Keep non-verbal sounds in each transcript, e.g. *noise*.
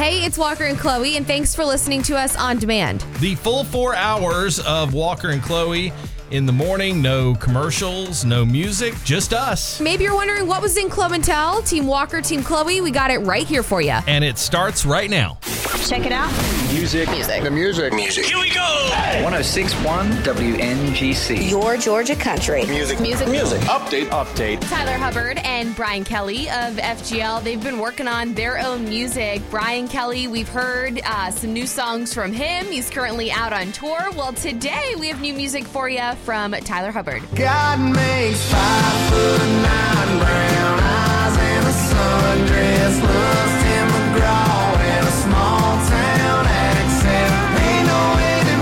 Hey, it's Walker and Chloe, and thanks for listening to us on demand. The full four hours of Walker and Chloe in the morning. No commercials, no music, just us. Maybe you're wondering what was in Club and Tell, Team Walker, Team Chloe. We got it right here for you. And it starts right now. Check it out. Music. Music. The music. Music. Here we go. 1061 WNGC. Your Georgia country. Music. Music. Music. Update. Update. Tyler Hubbard and Brian Kelly of FGL. They've been working on their own music. Brian Kelly, we've heard uh, some new songs from him. He's currently out on tour. Well, today we have new music for you from Tyler Hubbard. God makes five foot nine brown eyes and a sundress. Loves Tim McGraw and a small town accent. Ain't no way that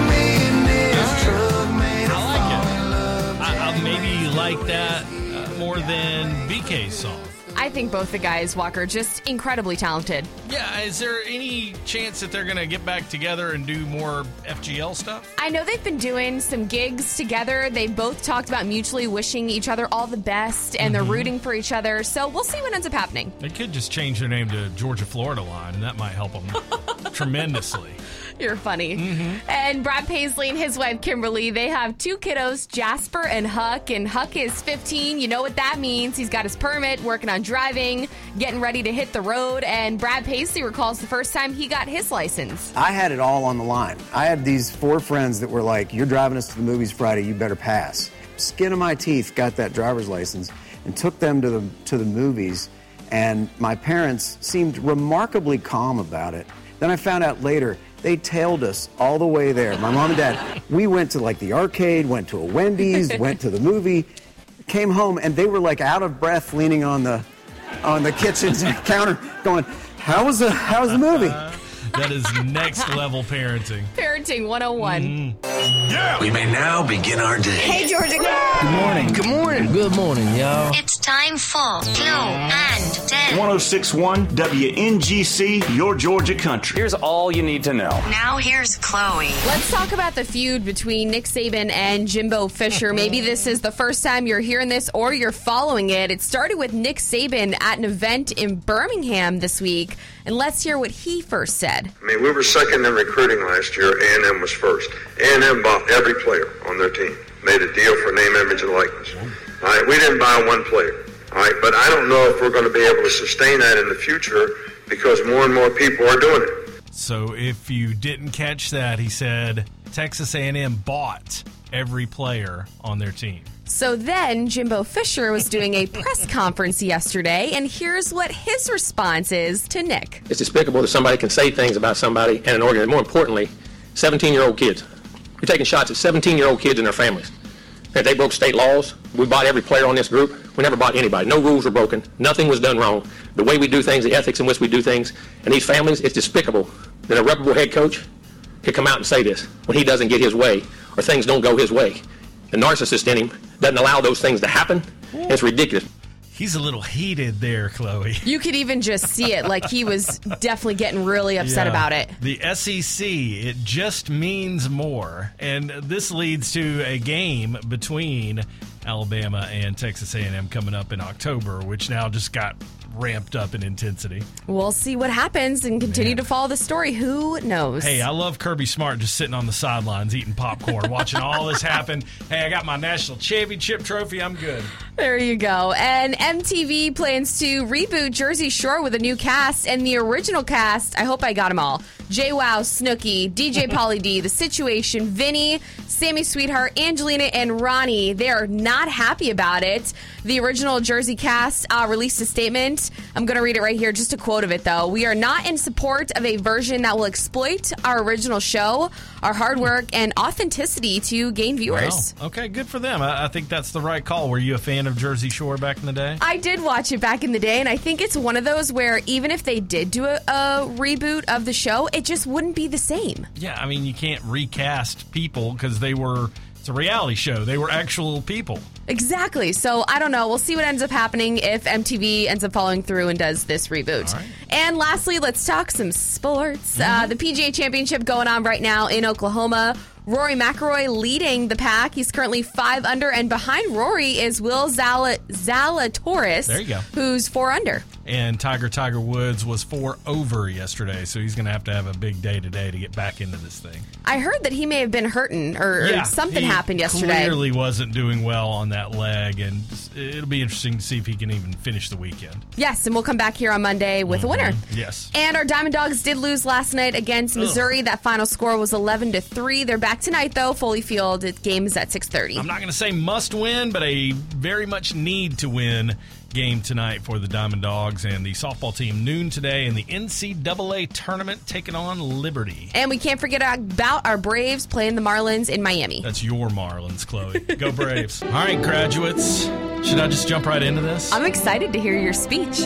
this truck made I like it. I, I maybe like that uh, more than BK's song. I think both the guys, Walker, just incredibly talented. Yeah, is there any chance that they're going to get back together and do more FGL stuff? I know they've been doing some gigs together. They both talked about mutually wishing each other all the best and they're mm-hmm. rooting for each other. So we'll see what ends up happening. They could just change their name to Georgia Florida Line, and that might help them *laughs* tremendously. You're funny. And Brad Paisley and his wife Kimberly, they have two kiddos, Jasper and Huck. And Huck is 15. You know what that means. He's got his permit, working on driving, getting ready to hit the road. And Brad Paisley recalls the first time he got his license. I had it all on the line. I had these four friends that were like, You're driving us to the movies Friday, you better pass. Skin of my teeth got that driver's license and took them to the, to the movies. And my parents seemed remarkably calm about it. Then I found out later they tailed us all the way there. My mom and dad, we went to like the arcade, went to a Wendy's, *laughs* went to the movie, came home, and they were like out of breath leaning on the on the kitchen *laughs* counter going, How was the how was the movie? Uh-huh. That is next level parenting. Parenting 101. Mm-hmm. We may now begin our day. Hey, Georgia. Good morning. Good morning. Good morning, y'all. It's time for Clue and Tell. 1061 WNGC, your Georgia country. Here's all you need to know. Now here's Chloe. Let's talk about the feud between Nick Saban and Jimbo Fisher. Maybe this is the first time you're hearing this or you're following it. It started with Nick Saban at an event in Birmingham this week. And let's hear what he first said. I mean, we were second in recruiting last year. A&M was first. A&M bought every player on their team. Made a deal for name, image, and likeness. All right, we didn't buy one player. All right, but I don't know if we're going to be able to sustain that in the future because more and more people are doing it. So if you didn't catch that, he said Texas A&M bought every player on their team. So then Jimbo Fisher was doing a press conference yesterday, and here's what his response is to Nick. It's despicable that somebody can say things about somebody and an organ. More importantly, 17 year old kids. You're taking shots at 17 year old kids and their families. If they broke state laws, we bought every player on this group. We never bought anybody. No rules were broken. Nothing was done wrong. The way we do things, the ethics in which we do things, and these families, it's despicable that a reputable head coach could come out and say this when he doesn't get his way or things don't go his way. The narcissist in him doesn't allow those things to happen. It's ridiculous. He's a little heated there, Chloe. You could even just see it, like he was definitely getting really upset Yeah. about it. The SEC, it just means more, and this leads to a game between Alabama and Texas A&M coming up in October, which now just got ramped up in intensity. We'll see what happens and continue to follow the story. Who knows? Hey, I love Kirby Smart just sitting on the sidelines eating popcorn, *laughs* watching all this happen. Hey, I got my national championship trophy. I'm good. There you go. And MTV plans to reboot Jersey Shore with a new cast. And the original cast, I hope I got them all. JWoww, Snooki, DJ *laughs* Pauly D, The Situation, Vinny, Sammy Sweetheart, Angelina, and Ronnie. They are not happy about it. The original Jersey cast uh, released a statement. I'm going to read it right here, just a quote of it though. We are not in support of a version that will exploit our original show, our hard work, and authenticity to gain viewers. Wow. Okay, good for them. I, I think that's the right call. Were you a fan of Jersey Shore back in the day? I did watch it back in the day, and I think it's one of those where even if they did do a, a reboot of the show, it just wouldn't be the same. Yeah, I mean, you can't recast people because they were. It's a reality show. They were actual people. Exactly. So I don't know. We'll see what ends up happening if MTV ends up following through and does this reboot. And lastly, let's talk some sports. Uh, the PGA Championship going on right now in Oklahoma. Rory McIlroy leading the pack. He's currently five under, and behind Rory is Will Zala- Zalatoris, There you go. who's four under. And Tiger Tiger Woods was four over yesterday, so he's going to have to have a big day today to get back into this thing. I heard that he may have been hurting or, or something happened yesterday. He clearly wasn't doing well on that leg, and it'll be interesting to see if he can even finish the weekend. Yes, and we'll come back here on Monday with a mm-hmm. winner. Yes. And our Diamond Dogs did lose last night against Missouri. That final score was 11 to 3. They're back tonight though. Foley Field game is at 6:30. I'm not going to say must win, but a very much need to win game tonight for the Diamond Dogs and the softball team noon today in the NCAA tournament taking on Liberty. And we can't forget about our Braves playing the Marlins in Miami. That's your Marlins, Chloe. Go *laughs* Braves. All right, graduates. Should I just jump right into this? I'm excited to hear your speech.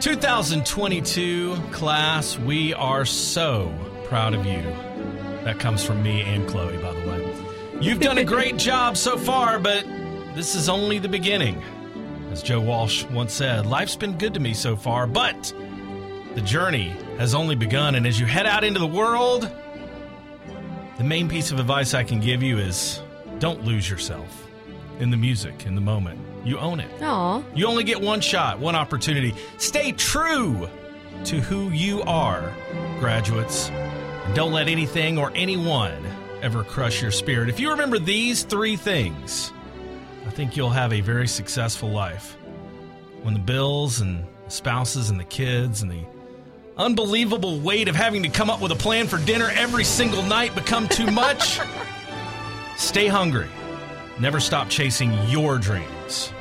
2022 class, we are so proud of you. That comes from me and Chloe, by the way. You've done a great *laughs* job so far, but this is only the beginning. As Joe Walsh once said, life's been good to me so far, but the journey has only begun. And as you head out into the world, the main piece of advice I can give you is don't lose yourself in the music, in the moment. You own it. Aw. You only get one shot, one opportunity. Stay true to who you are, graduates. And don't let anything or anyone ever crush your spirit. If you remember these three things, I think you'll have a very successful life. When the bills and the spouses and the kids and the unbelievable weight of having to come up with a plan for dinner every single night become too much, *laughs* stay hungry. Never stop chasing your dreams.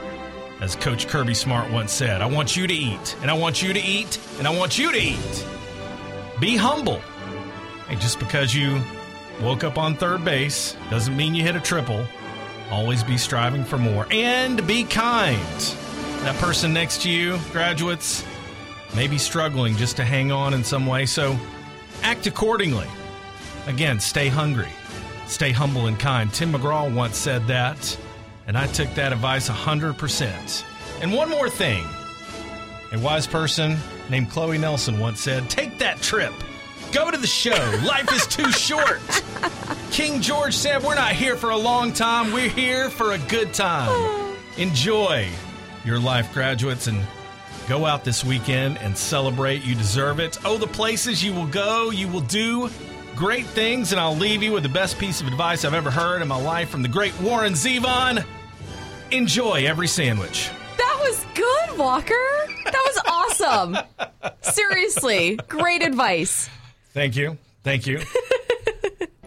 As Coach Kirby Smart once said, I want you to eat, and I want you to eat, and I want you to eat. Be humble. Hey, just because you woke up on third base doesn't mean you hit a triple. Always be striving for more. And be kind. That person next to you, graduates, may be struggling just to hang on in some way, so act accordingly. Again, stay hungry, stay humble and kind. Tim McGraw once said that, and I took that advice 100%. And one more thing a wise person named Chloe Nelson once said, Take that trip. Go to the show. Life is too short. *laughs* King George said, We're not here for a long time. We're here for a good time. *sighs* Enjoy your life, graduates, and go out this weekend and celebrate. You deserve it. Oh, the places you will go, you will do great things. And I'll leave you with the best piece of advice I've ever heard in my life from the great Warren Zevon. Enjoy every sandwich. That was good, Walker. That was awesome. *laughs* Seriously, great advice. Thank you. Thank you. *laughs*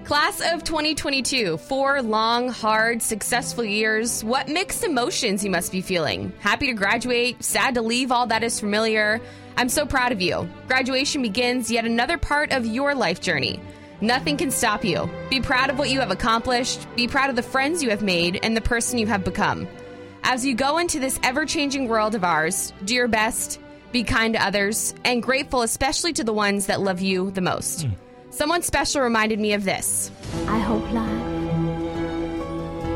Class of 2022, four long, hard, successful years. What mixed emotions you must be feeling? Happy to graduate, sad to leave all that is familiar. I'm so proud of you. Graduation begins yet another part of your life journey. Nothing can stop you. Be proud of what you have accomplished, be proud of the friends you have made, and the person you have become. As you go into this ever changing world of ours, do your best, be kind to others, and grateful especially to the ones that love you the most. Hmm. Someone special reminded me of this. I hope life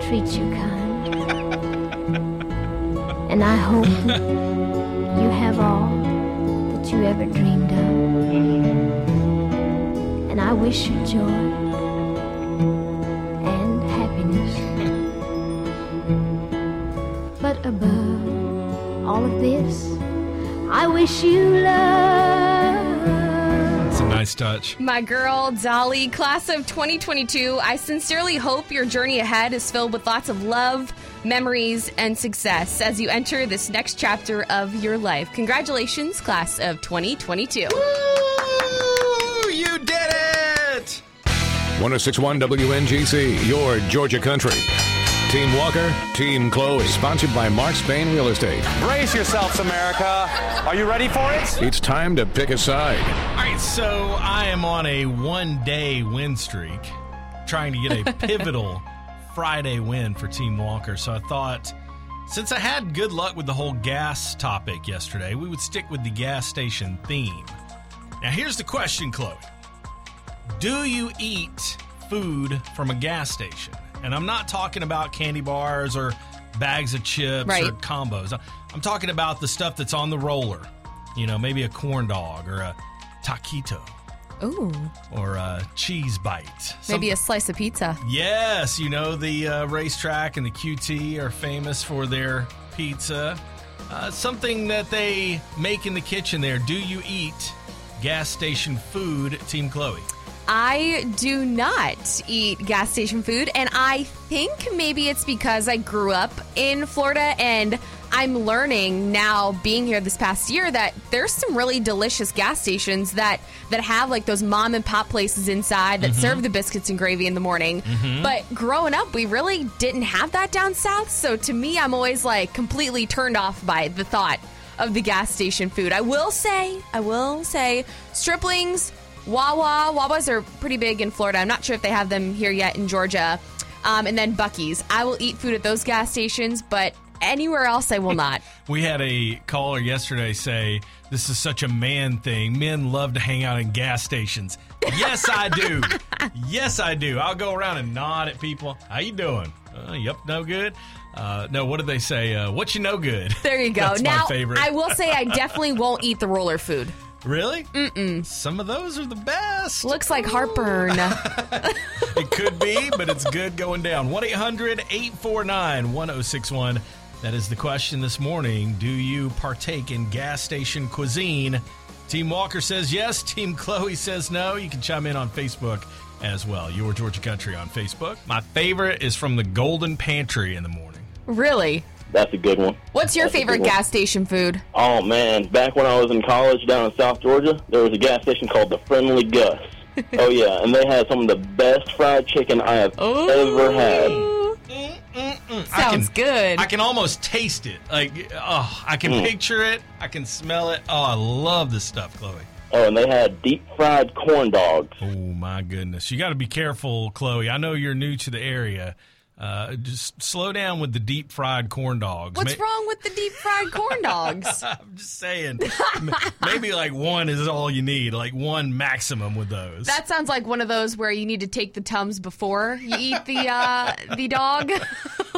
treats you kind. *laughs* and I hope you have all that you ever dreamed of. And I wish you joy and happiness. But above all of this, I wish you love. It's a nice touch. My girl, Dolly, class of 2022, I sincerely hope your journey ahead is filled with lots of love, memories, and success as you enter this next chapter of your life. Congratulations, class of 2022. Woo! You did it! 1061 WNGC, your Georgia country. Team Walker, Team Chloe, sponsored by Mark Spain Real Estate. Brace yourselves, America. Are you ready for it? It's time to pick a side. All right, so I am on a one day win streak, trying to get a *laughs* pivotal Friday win for Team Walker. So I thought, since I had good luck with the whole gas topic yesterday, we would stick with the gas station theme. Now, here's the question, Chloe Do you eat food from a gas station? And I'm not talking about candy bars or bags of chips Right. or combos. I'm talking about the stuff that's on the roller. You know, maybe a corn dog or a taquito Ooh, or a cheese bite. maybe Some- a slice of pizza. Yes, you know, the uh, RaceTrac and the QT are famous for their pizza. Uh, something that they make in the kitchen there. Do you eat gas station food, Team Chloe? I do not eat gas station food, and I think maybe it's because I grew up in Florida and I'm learning now being here this past year that there's some really delicious gas stations that that have like those mom and pop places inside that Mhm. serve the biscuits and gravy in the morning. Mhm. But growing up, we really didn't have that down south, so to me I'm always like completely turned off by the thought of the gas station food. I will say, I will say Stripling's Wawa. Wawas are pretty big in Florida. I'm not sure if they have them here yet in Georgia. Um, and then Buc-ee's. I will eat food at those gas stations, but anywhere else I will not. *laughs* We had a caller yesterday say this is such a man thing. Men love to hang out in gas stations. Yes, I do. *laughs* yes, I do. I'll go around and nod at people. How you doing? Uh, yep, no good. Uh, no, what did they say? Uh, what you know good? There you go. *laughs* That's now, my favorite. I will say I definitely won't eat the roller food. Really? Mm-mm. Some of those are the best. Looks like heartburn. *laughs* It could be, but it's good going down. 1 800 849 1061. That is the question this morning. Do you partake in gas station cuisine? Team Walker says yes. Team Chloe says no. You can chime in on Facebook as well. Your Georgia Country on Facebook. My favorite is from the Golden Pantry in the morning. really? That's a good one. What's your That's favorite gas station food? Oh man, back when I was in college down in South Georgia, there was a gas station called the Friendly Gus. *laughs* oh yeah, and they had some of the best fried chicken I have ever had. Sounds good. I can almost taste it. Like, oh, I can Mm. picture it. I can smell it. Oh, I love this stuff, Chloe. Oh, and they had deep fried corn dogs. Oh my goodness! You got to be careful, Chloe. I know you're new to the area. Uh, just slow down with the deep fried corn dogs. What's Ma- wrong with the deep fried corn *laughs* dogs? I'm just saying, maybe like one is all you need, like one maximum with those. That sounds like one of those where you need to take the tums before you eat the uh, the dog. *laughs*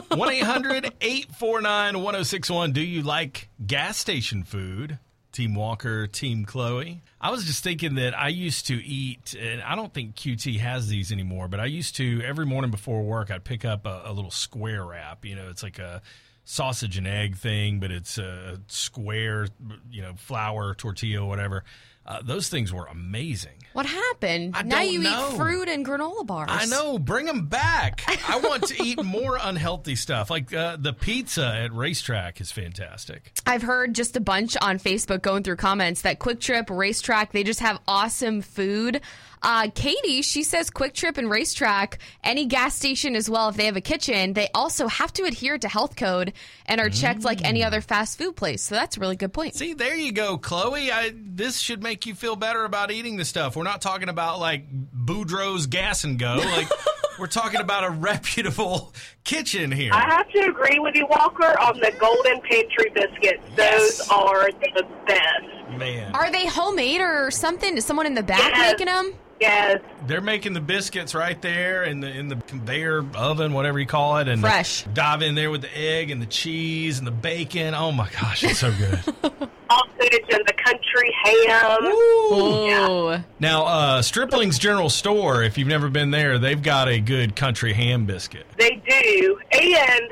1 800 *laughs* 849 1061. Do you like gas station food? Team Walker, Team Chloe. I was just thinking that I used to eat, and I don't think QT has these anymore, but I used to every morning before work, I'd pick up a, a little square wrap. You know, it's like a sausage and egg thing, but it's a square, you know, flour, tortilla, whatever. Uh, those things were amazing. What happened? I now you know. eat fruit and granola bars. I know. Bring them back. I want to eat *laughs* more unhealthy stuff. Like uh, the pizza at RaceTrac is fantastic. I've heard just a bunch on Facebook going through comments that Quick Trip, RaceTrac, they just have awesome food. Uh, Katie, she says QuikTrip and RaceTrac, any gas station as well, if they have a kitchen, they also have to adhere to health code and are checked like any other fast food place. So that's a really good point. See, there you go, Chloe. I, this should make you feel better about eating the stuff. We're not talking about like Boudreaux's Gas and Go. Like *laughs* we're talking about a reputable kitchen here. I have to agree with you, Walker, on the Golden Pantry biscuits. Those are the best. Man, Are they homemade or something? Is someone in the back making them? Yes. they're making the biscuits right there in the in the conveyor oven, whatever you call it, and Fresh. dive in there with the egg and the cheese and the bacon. Oh my gosh, it's so good. *laughs* Sausage and the country ham. Ooh. Now, uh, Stripling's General Store, if you've never been there, they've got a good country ham biscuit. They do, and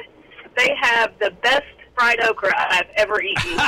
they have the best fried okra I've ever eaten.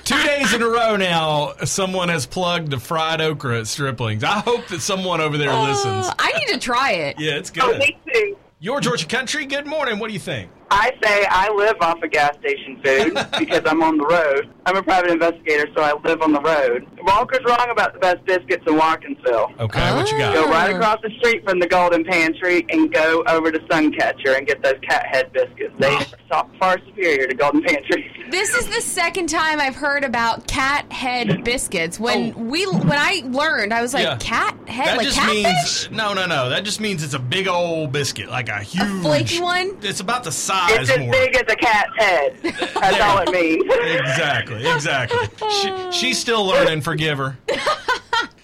*laughs* Two days in a row now, someone has plugged the fried okra at Stripling's. I hope that someone over there listens. Uh, I need to try it. Yeah, it's oh, good. me too. Your Georgia Country, good morning. What do you think? I say I live off of gas station food *laughs* because I'm on the road. I'm a private investigator, so I live on the road. Walker's wrong about the best biscuits in Watkinsville. Okay, what you got? Go right across the street from the Golden Pantry and go over to Suncatcher and get those cat head biscuits. They are far superior to Golden Pantry. *laughs* This is the second time I've heard about cat head biscuits. When oh. we when I learned, I was like, Oh. Yeah. cat head, That like just catfish, means no, no, no. That just means it's a big old biscuit, like a huge, flaky one. It's about the It's size as more. big as a cat's head. That's all it means. exactly, exactly. She, she's still learning. Forgive her.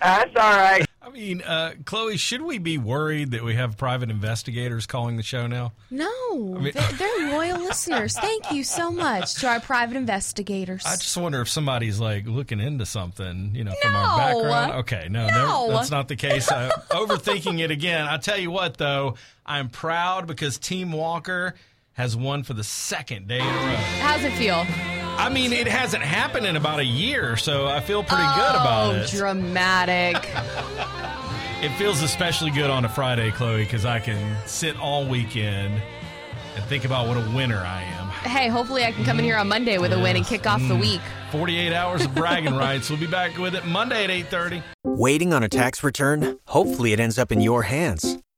That's all right. I mean, uh, Chloe, should we be worried that we have private investigators calling the show now? No, mean- they're, they're *laughs* loyal listeners. Thank you so much to our private investigators. I just wonder if somebody's like looking into something, you know, from our background. Okay, no, No. that's not the case. Uh, overthinking it again. I tell you what, though, I'm proud because Team Walker has won for the second day in a row. How's it feel? I mean, it hasn't happened in about a year, so I feel pretty good oh, about it. Oh, dramatic. *laughs* It feels especially good on a Friday, Chloe, because I can sit all weekend and think about what a winner I am. hey, hopefully I can come in here on Monday with a win and kick off the mm-hmm. week. 48 hours of bragging *laughs* rights. We'll be back with it Monday at 8:30. Waiting on a tax return? Hopefully, it ends up in your hands.